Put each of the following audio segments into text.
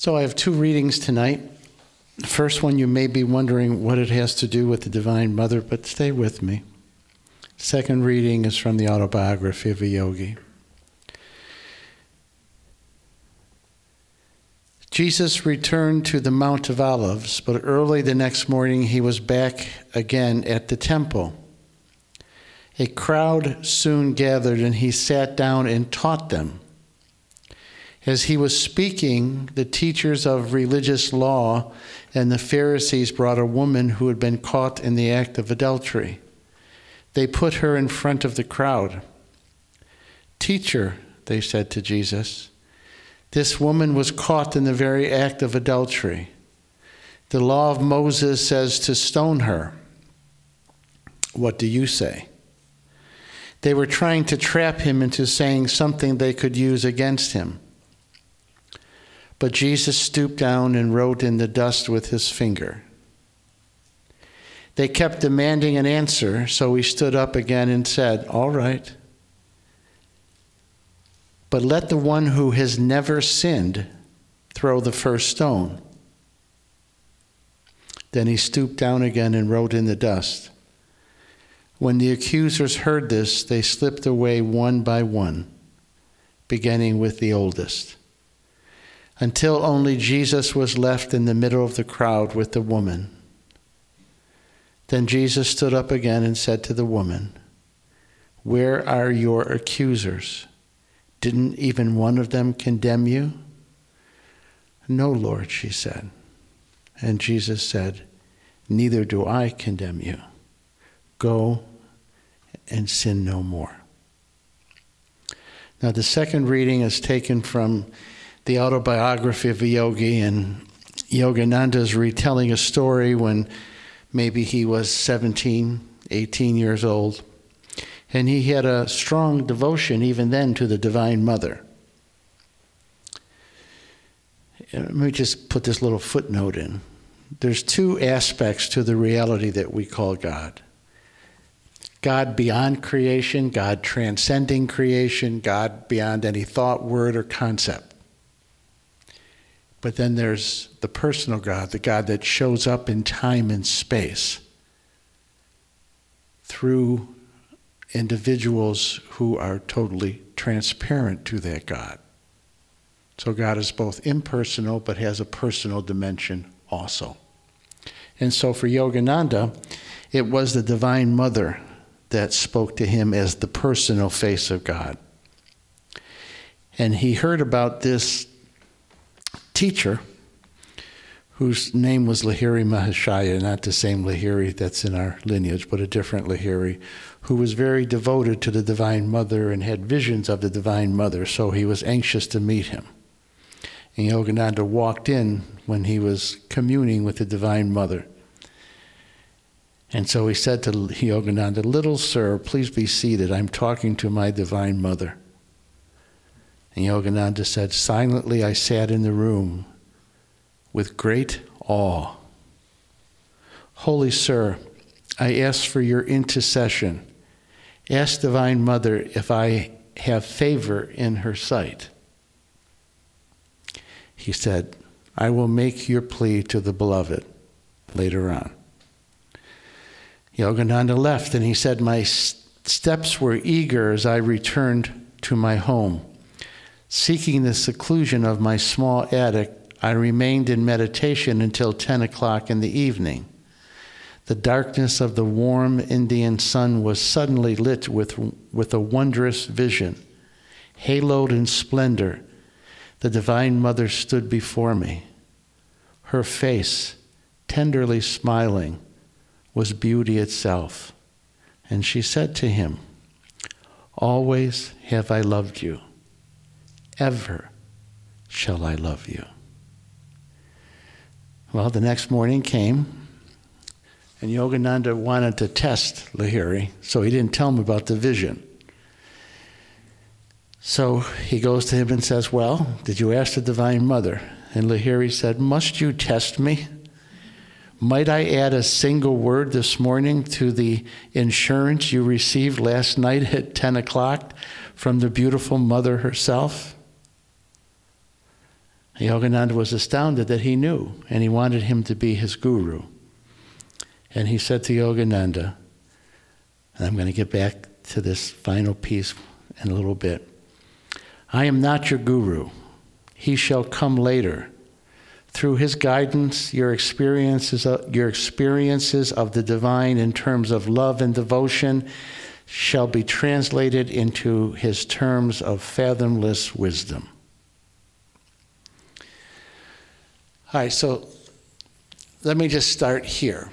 So I have two readings tonight. The first one, you may be wondering what it has to do with the Divine Mother, but stay with me. Second reading is from the autobiography of a yogi. Jesus returned to the Mount of Olives, but early the next morning he was back again at the temple. A crowd soon gathered, and he sat down and taught them. As he was speaking, the teachers of religious law and the Pharisees brought a woman who had been caught in the act of adultery. They put her in front of the crowd. Teacher, they said to Jesus, this woman was caught in the very act of adultery. The law of Moses says to stone her. What do you say? They were trying to trap him into saying something they could use against him. But Jesus stooped down and wrote in the dust with his finger. They kept demanding an answer, so he stood up again and said, All right. But let the one who has never sinned throw the first stone. Then he stooped down again and wrote in the dust. When the accusers heard this, they slipped away one by one, beginning with the oldest, until only Jesus was left in the middle of the crowd with the woman. Then Jesus stood up again and said to the woman, Where are your accusers? Didn't even one of them condemn you? No, Lord, she said. And Jesus said, Neither do I condemn you. Go and sin no more. Now, the second reading is taken from the autobiography of a yogi, and Yogananda is retelling a story when maybe he was 17, 18 years old. And he had a strong devotion even then to the Divine Mother. Let me just put this little footnote in. There's two aspects to the reality that we call God God beyond creation, God transcending creation, God beyond any thought, word, or concept. But then there's the personal God, the God that shows up in time and space through individuals who are totally transparent to that God. So God is both impersonal but has a personal dimension also. And so for Yogananda, it was the Divine Mother that spoke to him as the personal face of God. And he heard about this teacher whose name was Lahiri Mahashaya, not the same Lahiri that's in our lineage, but a different Lahiri, who was very devoted to the Divine Mother and had visions of the Divine Mother, so he was anxious to meet him. And Yogananda walked in when he was communing with the Divine Mother. And so he said to Yogananda, Little sir, please be seated. I'm talking to my Divine Mother. And Yogananda said, Silently I sat in the room with great awe. Holy Sir, I ask for your intercession. Ask Divine Mother if I have favor in her sight. He said, I will make your plea to the beloved later on. Yogananda left and he said, My steps were eager as I returned to my home. Seeking the seclusion of my small attic, I remained in meditation until 10 o'clock in the evening. The darkness of the warm Indian sun was suddenly lit with, with a wondrous vision. Haloed in splendor, the Divine Mother stood before me. Her face, tenderly smiling, was beauty itself. And she said to him, Always have I loved you. Ever shall I love you. Well, the next morning came, and Yogananda wanted to test Lahiri, so he didn't tell him about the vision. So he goes to him and says, Well, did you ask the Divine Mother? And Lahiri said, Must you test me? Might I add a single word this morning to the insurance you received last night at 10 o'clock from the beautiful mother herself? Yogananda was astounded that he knew, and he wanted him to be his guru. And he said to Yogananda, and I'm going to get back to this final piece in a little bit I am not your guru. He shall come later. Through his guidance, your experiences, uh, your experiences of the divine in terms of love and devotion shall be translated into his terms of fathomless wisdom. All right, so let me just start here.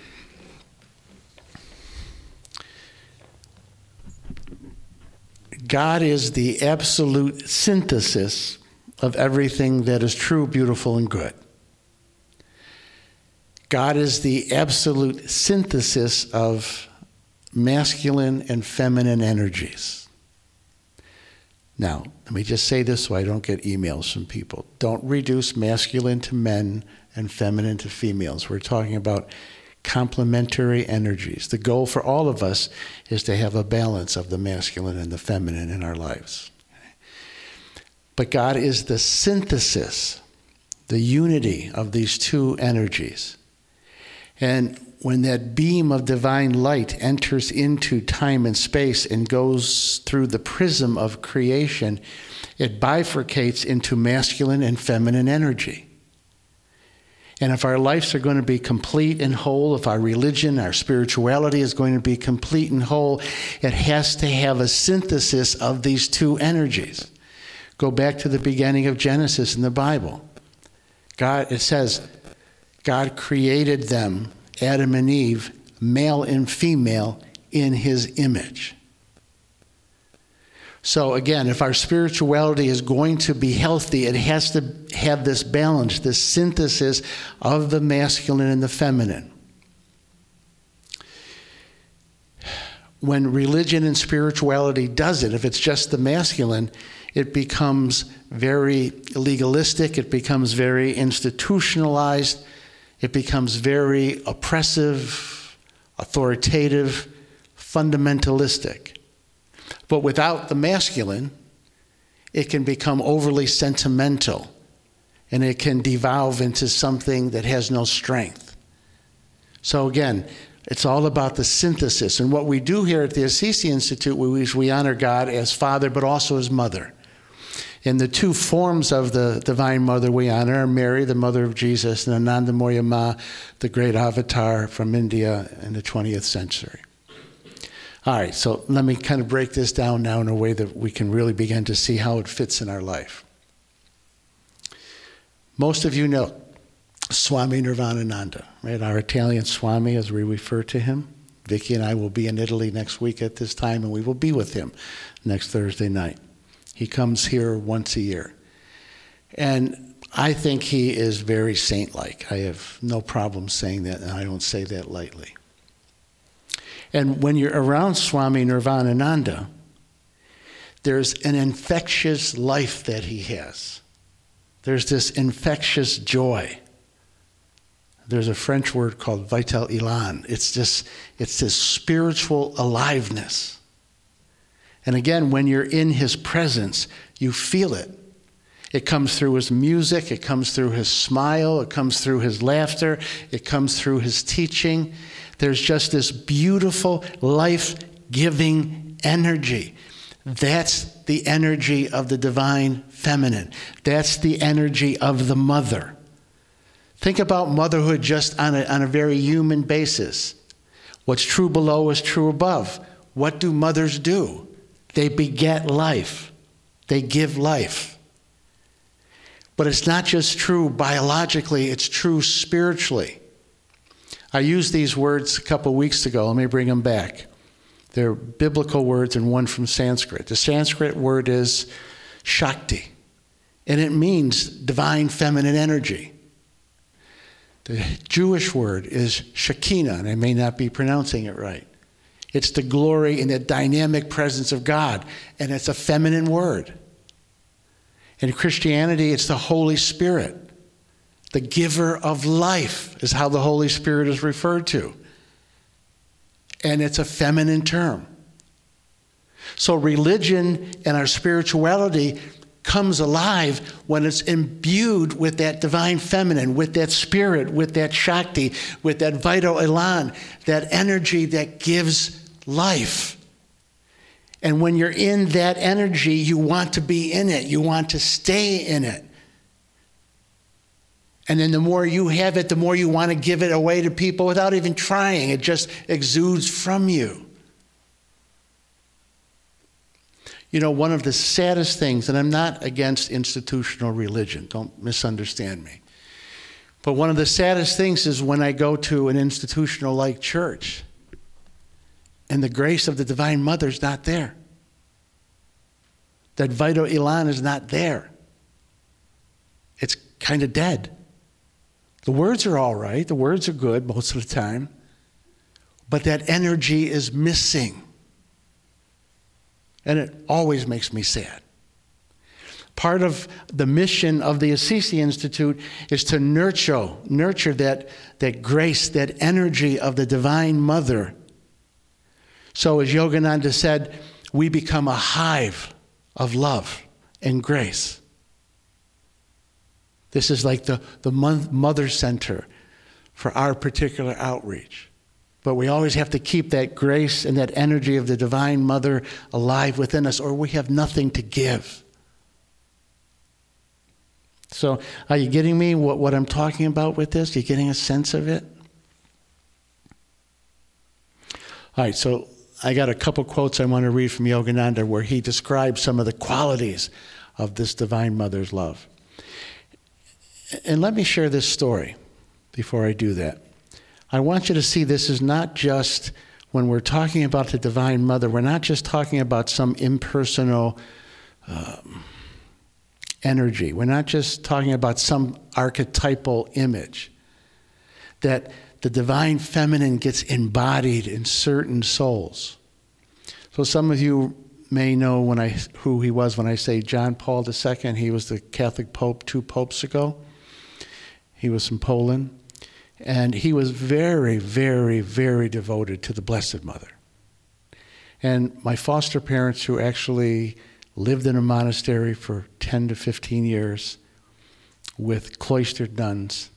God is the absolute synthesis of everything that is true, beautiful, and good. God is the absolute synthesis of masculine and feminine energies. Now, let me just say this so I don't get emails from people. Don't reduce masculine to men and feminine to females. We're talking about complementary energies. The goal for all of us is to have a balance of the masculine and the feminine in our lives. But God is the synthesis, the unity of these two energies. And when that beam of divine light enters into time and space and goes through the prism of creation, it bifurcates into masculine and feminine energy. And if our lives are going to be complete and whole, if our religion, our spirituality is going to be complete and whole, it has to have a synthesis of these two energies. Go back to the beginning of Genesis in the Bible. God, it says, God created them, Adam and Eve, male and female, in his image. So, again, if our spirituality is going to be healthy, it has to have this balance, this synthesis of the masculine and the feminine. When religion and spirituality does it, if it's just the masculine, it becomes very legalistic, it becomes very institutionalized, it becomes very oppressive, authoritative, fundamentalistic. But without the masculine, it can become overly sentimental and it can devolve into something that has no strength. So, again, it's all about the synthesis. And what we do here at the Assisi Institute is we honor God as Father, but also as Mother. And the two forms of the Divine Mother we honor are Mary, the mother of Jesus, and Anandamayi Ma, the great avatar from India in the 20th century. All right, so let me kind of break this down now in a way that we can really begin to see how it fits in our life. Most of you know Swami Nirvanananda, right? Our Italian Swami, as we refer to him. Vicki and I will be in Italy next week at this time, and we will be with him next Thursday night. He comes here once a year. And I think he is very saint like. I have no problem saying that, and I don't say that lightly. And when you're around Swami Nirvanananda, there's an infectious life that he has. There's this infectious joy. There's a French word called vital elan. It's just it's this spiritual aliveness. And again, when you're in his presence, you feel it. It comes through his music, it comes through his smile, it comes through his laughter, it comes through his teaching. There's just this beautiful, life giving energy. That's the energy of the divine feminine. That's the energy of the mother. Think about motherhood just on a, on a very human basis. What's true below is true above. What do mothers do? They beget life, they give life. But it's not just true biologically, it's true spiritually. I used these words a couple weeks ago. Let me bring them back. They're biblical words and one from Sanskrit. The Sanskrit word is Shakti, and it means divine feminine energy. The Jewish word is Shekinah, and I may not be pronouncing it right. It's the glory and the dynamic presence of God, and it's a feminine word. In Christianity, it's the Holy Spirit. The giver of life is how the Holy Spirit is referred to. And it's a feminine term. So religion and our spirituality comes alive when it's imbued with that divine feminine, with that spirit, with that Shakti, with that vital elan, that energy that gives life. And when you're in that energy, you want to be in it, you want to stay in it. And then the more you have it, the more you want to give it away to people without even trying. It just exudes from you. You know, one of the saddest things, and I'm not against institutional religion, don't misunderstand me. But one of the saddest things is when I go to an institutional like church and the grace of the Divine Mother is not there. That vital elan is not there. It's kind of dead. The words are all right, the words are good most of the time, but that energy is missing. And it always makes me sad. Part of the mission of the Assisi Institute is to nurture, nurture that, that grace, that energy of the Divine Mother. So, as Yogananda said, we become a hive of love and grace. This is like the, the mother center for our particular outreach. But we always have to keep that grace and that energy of the Divine Mother alive within us, or we have nothing to give. So, are you getting me what, what I'm talking about with this? Are you getting a sense of it? All right, so I got a couple quotes I want to read from Yogananda where he describes some of the qualities of this Divine Mother's love. And let me share this story before I do that. I want you to see this is not just when we're talking about the Divine Mother, we're not just talking about some impersonal um, energy. We're not just talking about some archetypal image. That the divine feminine gets embodied in certain souls. So some of you may know when I, who he was when I say John Paul II. He was the Catholic Pope two popes ago. He was from Poland. And he was very, very, very devoted to the Blessed Mother. And my foster parents, who actually lived in a monastery for 10 to 15 years with cloistered nuns,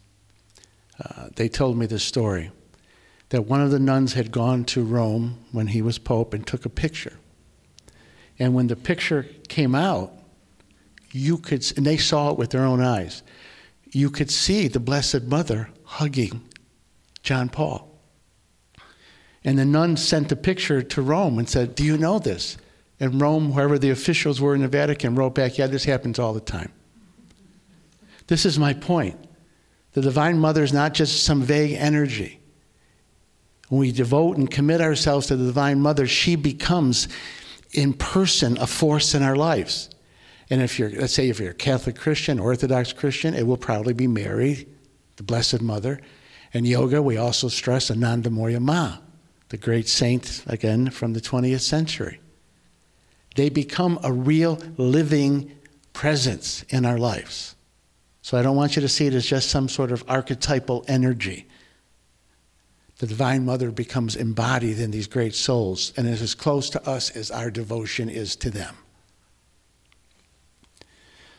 uh, they told me this story that one of the nuns had gone to Rome when he was Pope and took a picture. And when the picture came out, you could, and they saw it with their own eyes you could see the Blessed Mother hugging John Paul. And the nun sent a picture to Rome and said, Do you know this? And Rome, whoever the officials were in the Vatican, wrote back, Yeah, this happens all the time. This is my point. The Divine Mother is not just some vague energy. When we devote and commit ourselves to the Divine Mother, she becomes in person a force in our lives. And if you're, let's say, if you're a Catholic Christian, Orthodox Christian, it will probably be Mary, the Blessed Mother. And yoga, we also stress Anandamayi Ma, the great saint, again, from the 20th century. They become a real living presence in our lives. So I don't want you to see it as just some sort of archetypal energy. The Divine Mother becomes embodied in these great souls and is as close to us as our devotion is to them.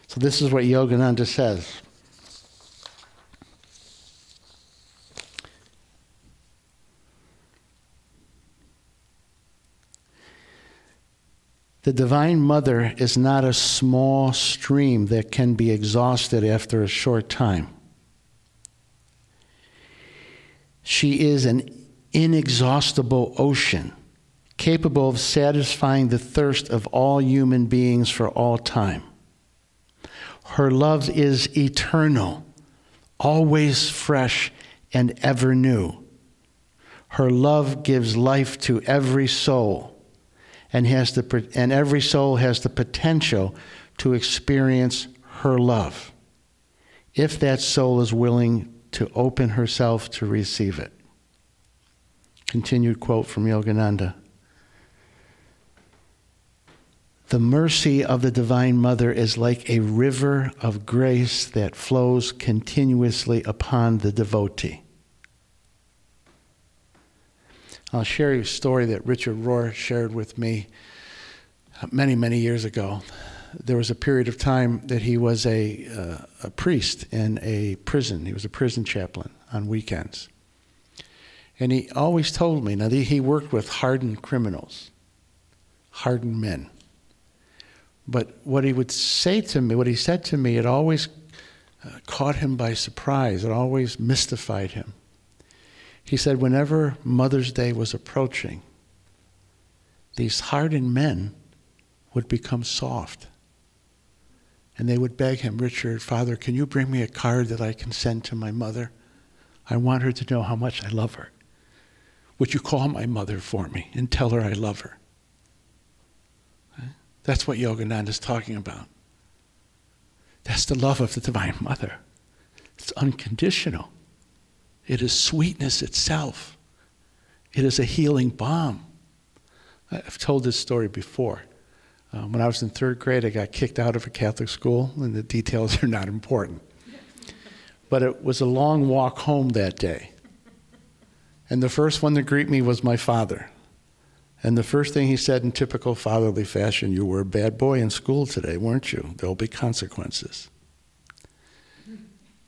So this is what Yogananda says. The Divine Mother is not a small stream that can be exhausted after a short time. She is an inexhaustible ocean, capable of satisfying the thirst of all human beings for all time. Her love is eternal, always fresh and ever new. Her love gives life to every soul, and, has the, and every soul has the potential to experience her love, if that soul is willing to open herself to receive it. Continued quote from Yogananda. The mercy of the Divine Mother is like a river of grace that flows continuously upon the devotee. I'll share a story that Richard Rohr shared with me many, many years ago. there was a period of time that he was a, uh, a priest in a prison. He was a prison chaplain on weekends. And he always told me, now he worked with hardened criminals, hardened men. But what he would say to me, what he said to me, it always uh, caught him by surprise. It always mystified him. He said, whenever Mother's Day was approaching, these hardened men would become soft. And they would beg him, Richard, Father, can you bring me a card that I can send to my mother? I want her to know how much I love her. Would you call my mother for me and tell her I love her? That's what Yogananda is talking about. That's the love of the Divine Mother. It's unconditional. It is sweetness itself. It is a healing balm. I've told this story before. Um, when I was in third grade, I got kicked out of a Catholic school, and the details are not important. But it was a long walk home that day. And the first one to greet me was my father. And the first thing he said in typical fatherly fashion, You were a bad boy in school today, weren't you? There'll be consequences.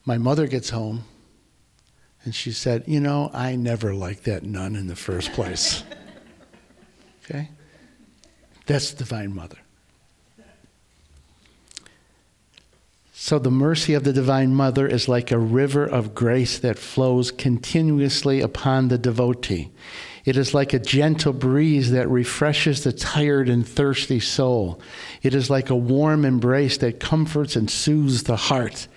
My mother gets home and she said, You know, I never liked that nun in the first place. okay? That's the Divine Mother. So the mercy of the Divine Mother is like a river of grace that flows continuously upon the devotee. It is like a gentle breeze that refreshes the tired and thirsty soul. It is like a warm embrace that comforts and soothes the heart.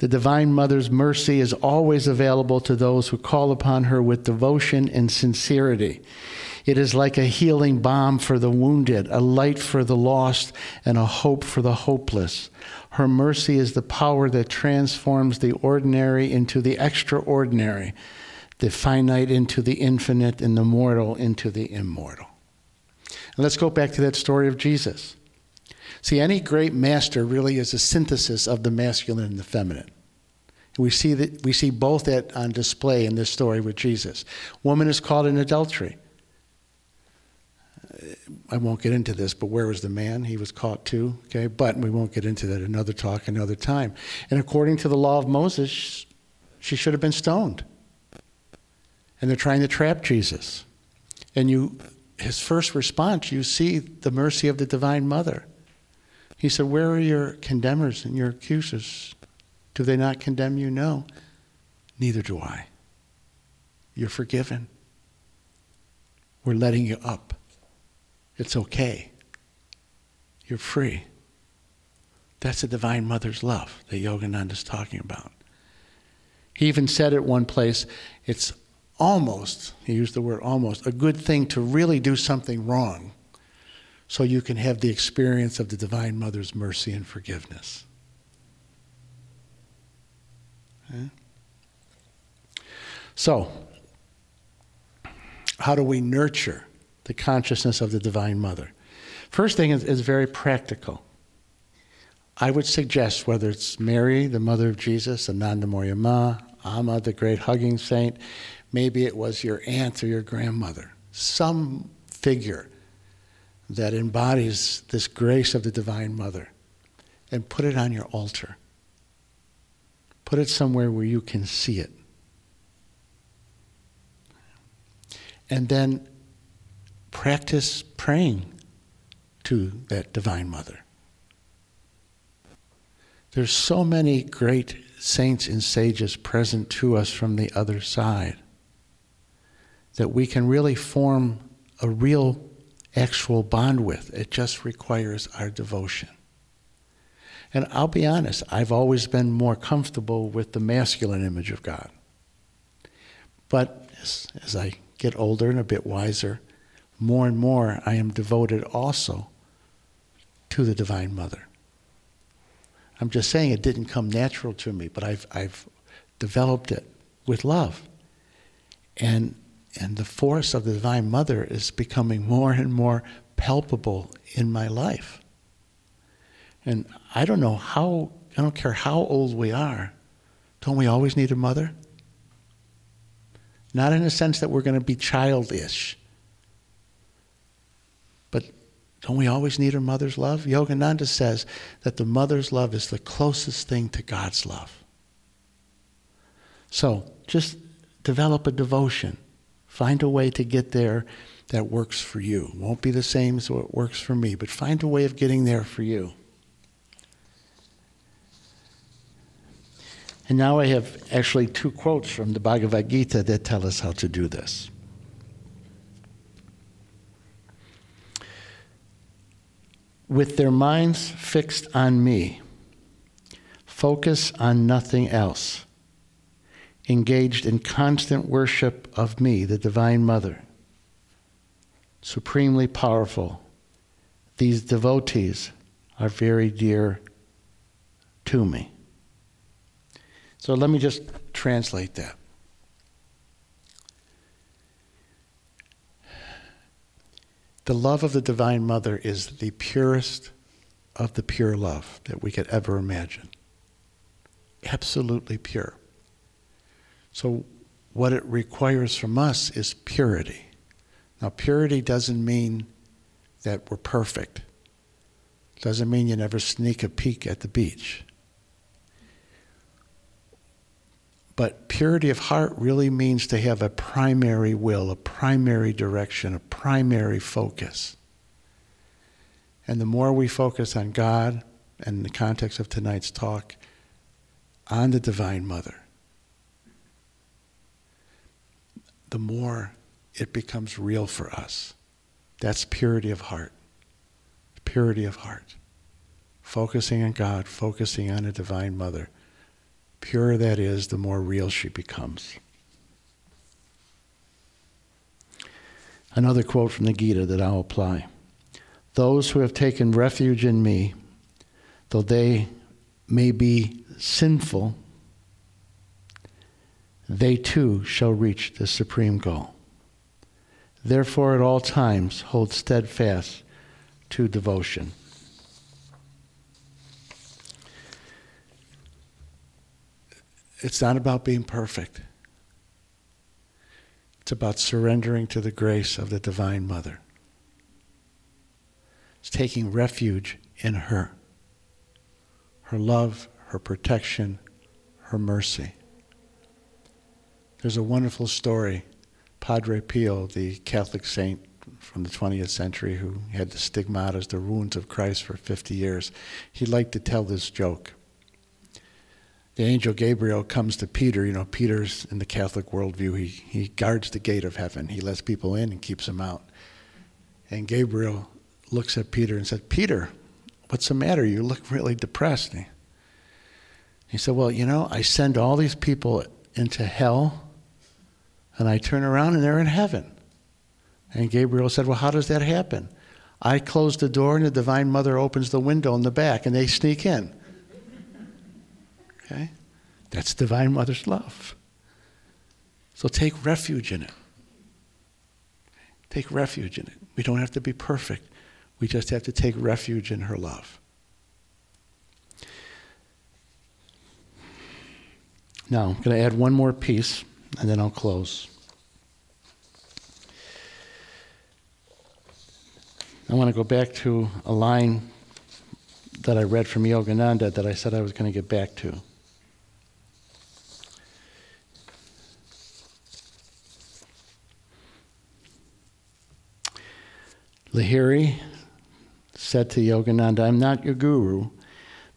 The Divine Mother's mercy is always available to those who call upon her with devotion and sincerity. It is like a healing balm for the wounded, a light for the lost, and a hope for the hopeless. Her mercy is the power that transforms the ordinary into the extraordinary the finite into the infinite, and the mortal into the immortal. And let's go back to that story of Jesus. See, any great master really is a synthesis of the masculine and the feminine. We see that we see both that on display in this story with Jesus. Woman is caught in adultery. I won't get into this, but where was the man? He was caught too. Okay, but we won't get into that another talk another time. And according to the law of Moses, she should have been stoned and they're trying to trap Jesus. And you, his first response, you see the mercy of the Divine Mother. He said, Where are your condemners and your accusers? Do they not condemn you? No. Neither do I. You're forgiven. We're letting you up. It's okay. You're free. That's the Divine Mother's love that Yogananda is talking about. He even said at one place, it's almost, he used the word almost, a good thing to really do something wrong so you can have the experience of the Divine Mother's mercy and forgiveness. Okay? So, how do we nurture the consciousness of the Divine Mother? First thing is, is very practical. I would suggest whether it's Mary, the mother of Jesus, Ananda Ma, Amma, the great hugging saint, Maybe it was your aunt or your grandmother, some figure that embodies this grace of the Divine Mother, and put it on your altar. Put it somewhere where you can see it. And then practice praying to that Divine Mother. There's so many great saints and sages present to us from the other side that we can really form a real, actual bond with. It just requires our devotion. And I'll be honest, I've always been more comfortable with the masculine image of God. But as, as I get older and a bit wiser, more and more I am devoted also to the Divine Mother. I'm just saying it didn't come natural to me, but I've, I've developed it with love. And and the force of the Divine Mother is becoming more and more palpable in my life. And I don't know how, I don't care how old we are, don't we always need a mother? Not in the sense that we're going to be childish, but Don't we always need a mother's love? Yogananda says that the mother's love is the closest thing to God's love. So just develop a devotion. Find a way to get there that works for you. Won't be the same as what works for me, but find a way of getting there for you. And now I have actually two quotes from the Bhagavad Gita that tell us how to do this. With their minds fixed on me, focus on nothing else, engaged in constant worship of me, the Divine Mother supremely powerful. These devotees are very dear to me. So let me just translate that. The love of the Divine Mother is the purest of the pure love that we could ever imagine. Absolutely pure. So, what it requires from us is purity. Now, purity doesn't mean that we're perfect. Doesn't mean you never sneak a peek at the beach. But purity of heart really means to have a primary will, a primary direction, a primary focus. And the more we focus on God, and in the context of tonight's talk, on the Divine Mother, the more it becomes real for us. That's purity of heart. Purity of heart. Focusing on God, focusing on a Divine Mother. Purer that is, the more real she becomes. Another quote from the Gita that I'll apply Those who have taken refuge in me, though they may be sinful, they too shall reach the supreme goal. Therefore, at all times, hold steadfast to devotion. It's not about being perfect. It's about surrendering to the grace of the Divine Mother. It's taking refuge in her, her love, her protection, her mercy. There's a wonderful story Padre Pio, the Catholic saint from the 20th century who had the stigmatas, the wounds of Christ for 50 years, he liked to tell this joke. The angel Gabriel comes to Peter. You know, Peter's in the Catholic worldview, he, he guards the gate of heaven. He lets people in and keeps them out. And Gabriel looks at Peter and said, Peter, what's the matter? You look really depressed. He he said, Well, you know, I send all these people into hell and I turn around and they're in heaven. And Gabriel said, Well, how does that happen? I close the door and the Divine Mother opens the window in the back and they sneak in. Okay? That's Divine Mother's love. So take refuge in it. Take refuge in it. We don't have to be perfect. We just have to take refuge in her love. Now, I'm going to add one more piece and then I'll close. I want to go back to a line that I read from Yogananda that I said I was going to get back to. Lahiri said to Yogananda, I'm not your guru,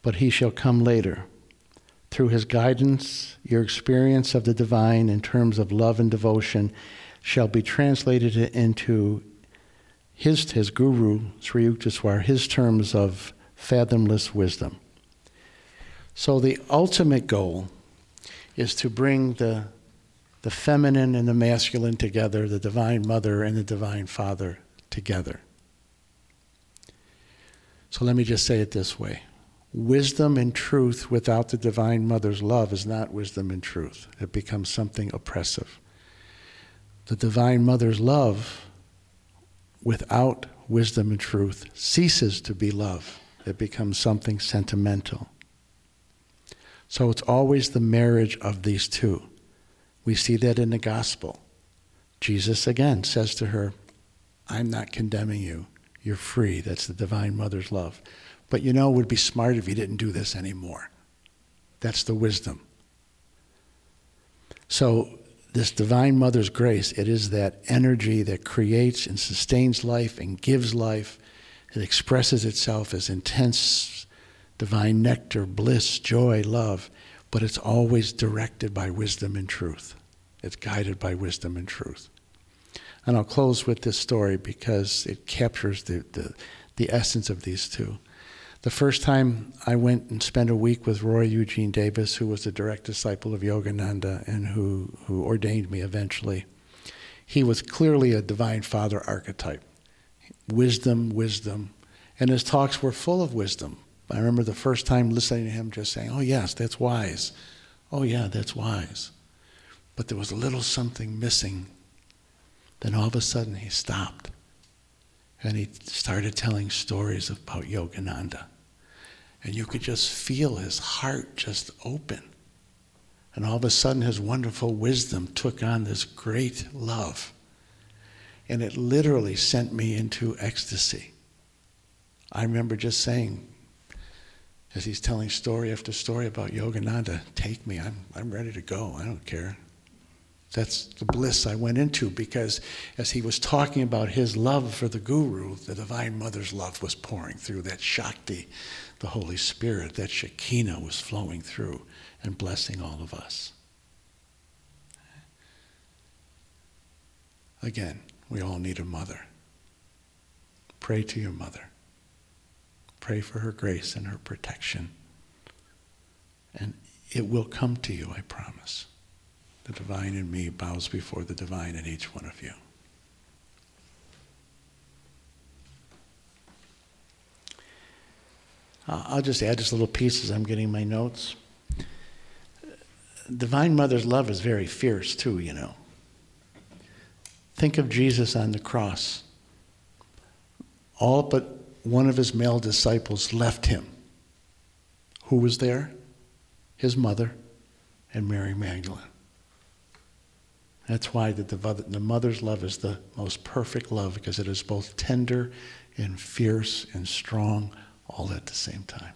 but he shall come later. Through his guidance, your experience of the divine in terms of love and devotion shall be translated into his, his guru, Sri Yukteswar, his terms of fathomless wisdom. So the ultimate goal is to bring the, the feminine and the masculine together, the Divine Mother and the Divine Father together. So let me just say it this way wisdom and truth without the Divine Mother's love is not wisdom and truth, it becomes something oppressive. The Divine Mother's love without wisdom and truth ceases to be love. It becomes something sentimental. So it's always the marriage of these two. We see that in the gospel. Jesus again says to her, I'm not condemning you. You're free. That's the Divine Mother's love. But you know, it would be smart if you didn't do this anymore. That's the wisdom. So, this Divine Mother's grace, it is that energy that creates and sustains life and gives life. It expresses itself as intense divine nectar, bliss, joy, love, but it's always directed by wisdom and truth. It's guided by wisdom and truth. And I'll close with this story because it captures the, the, the essence of these two. The first time I went and spent a week with Roy Eugene Davis, who was a direct disciple of Yogananda and who, who ordained me eventually, he was clearly a divine father archetype. Wisdom, wisdom. And his talks were full of wisdom. I remember the first time listening to him just saying, Oh, yes, that's wise. Oh, yeah, that's wise. But there was a little something missing. Then all of a sudden he stopped and he started telling stories about Yogananda. And you could just feel his heart just open. And all of a sudden, his wonderful wisdom took on this great love. And it literally sent me into ecstasy. I remember just saying, as he's telling story after story about Yogananda, take me, I'm, I'm ready to go, I don't care. That's the bliss I went into because as he was talking about his love for the Guru, the Divine Mother's love was pouring through. That Shakti, the Holy Spirit, that Shekinah was flowing through and blessing all of us. Again, we all need a mother. Pray to your mother. Pray for her grace and her protection. And it will come to you, I promise. The divine in me bows before the divine in each one of you. Uh, I'll just add just little pieces. I'm getting my notes. Divine Mother's love is very fierce, too, you know. Think of Jesus on the cross. All but one of his male disciples left him. Who was there? His mother and Mary Magdalene. That's why the, the mother's love is the most perfect love because it is both tender and fierce and strong all at the same time.